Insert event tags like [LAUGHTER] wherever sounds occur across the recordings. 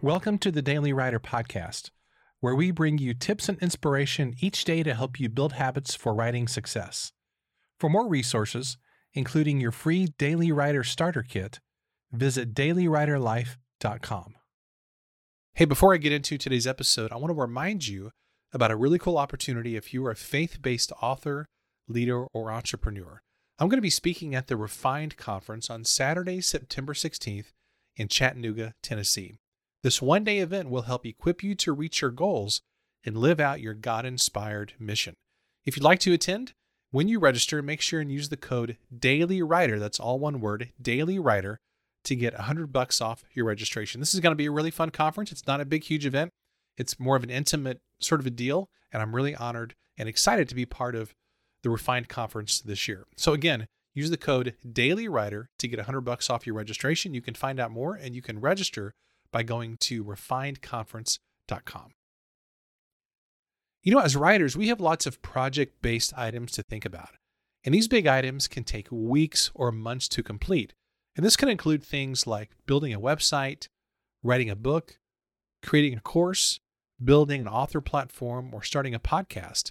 Welcome to the Daily Writer Podcast, where we bring you tips and inspiration each day to help you build habits for writing success. For more resources, including your free Daily Writer Starter Kit, visit dailywriterlife.com. Hey, before I get into today's episode, I want to remind you about a really cool opportunity if you are a faith based author, leader, or entrepreneur. I'm going to be speaking at the Refined Conference on Saturday, September 16th in Chattanooga, Tennessee. This one day event will help equip you to reach your goals and live out your God inspired mission. If you'd like to attend, when you register, make sure and use the code Daily Writer. That's all one word, Daily Writer, to get 100 bucks off your registration. This is going to be a really fun conference. It's not a big, huge event. It's more of an intimate sort of a deal, and I'm really honored and excited to be part of the Refined Conference this year. So again, use the code Daily Writer to get 100 bucks off your registration. You can find out more and you can register by going to refinedconference.com. You know, as writers, we have lots of project based items to think about. And these big items can take weeks or months to complete. And this can include things like building a website, writing a book, creating a course, building an author platform, or starting a podcast.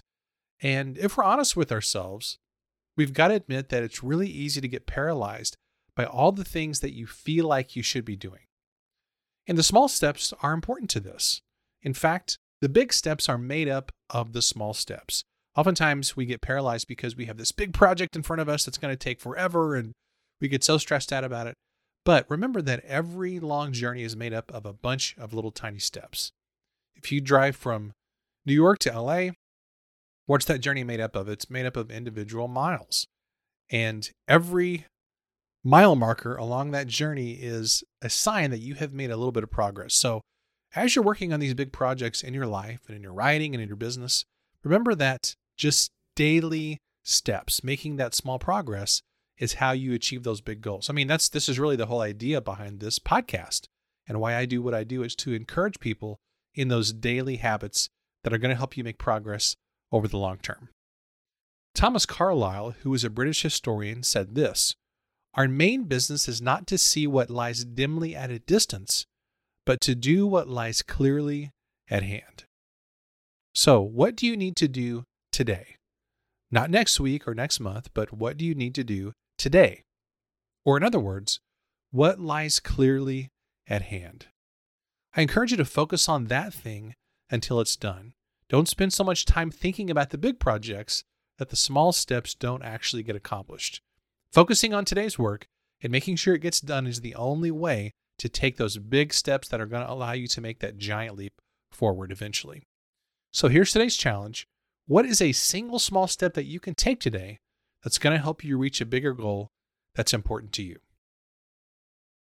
And if we're honest with ourselves, we've got to admit that it's really easy to get paralyzed by all the things that you feel like you should be doing. And the small steps are important to this. In fact, the big steps are made up of the small steps. Oftentimes, we get paralyzed because we have this big project in front of us that's going to take forever and we get so stressed out about it. But remember that every long journey is made up of a bunch of little tiny steps. If you drive from New York to LA, what's that journey made up of? It's made up of individual miles. And every mile marker along that journey is a sign that you have made a little bit of progress. So, as you're working on these big projects in your life and in your writing and in your business, remember that just daily steps, making that small progress is how you achieve those big goals. I mean, that's this is really the whole idea behind this podcast. And why I do what I do is to encourage people in those daily habits that are going to help you make progress over the long term. Thomas Carlyle, who was a British historian, said this our main business is not to see what lies dimly at a distance, but to do what lies clearly at hand. So, what do you need to do today? Not next week or next month, but what do you need to do today? Or, in other words, what lies clearly at hand? I encourage you to focus on that thing until it's done. Don't spend so much time thinking about the big projects that the small steps don't actually get accomplished. Focusing on today's work and making sure it gets done is the only way to take those big steps that are going to allow you to make that giant leap forward eventually. So here's today's challenge. What is a single small step that you can take today that's going to help you reach a bigger goal that's important to you?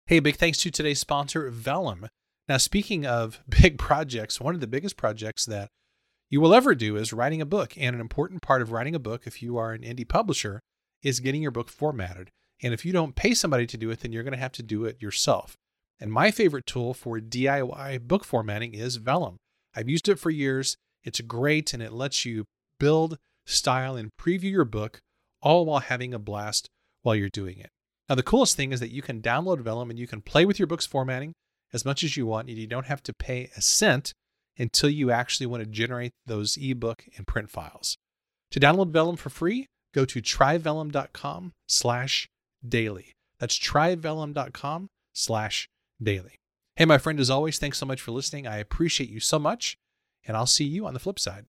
Hey, big thanks to today's sponsor, Vellum. Now, speaking of [LAUGHS] big projects, one of the biggest projects that you will ever do is writing a book. And an important part of writing a book, if you are an indie publisher, is getting your book formatted. And if you don't pay somebody to do it, then you're going to have to do it yourself. And my favorite tool for DIY book formatting is Vellum. I've used it for years. It's great and it lets you build, style, and preview your book all while having a blast while you're doing it. Now, the coolest thing is that you can download Vellum and you can play with your book's formatting as much as you want, and you don't have to pay a cent until you actually want to generate those ebook and print files. To download Vellum for free, go to tryvellum.com slash daily. That's tryvellum.com slash daily. Hey, my friend, as always, thanks so much for listening. I appreciate you so much, and I'll see you on the flip side.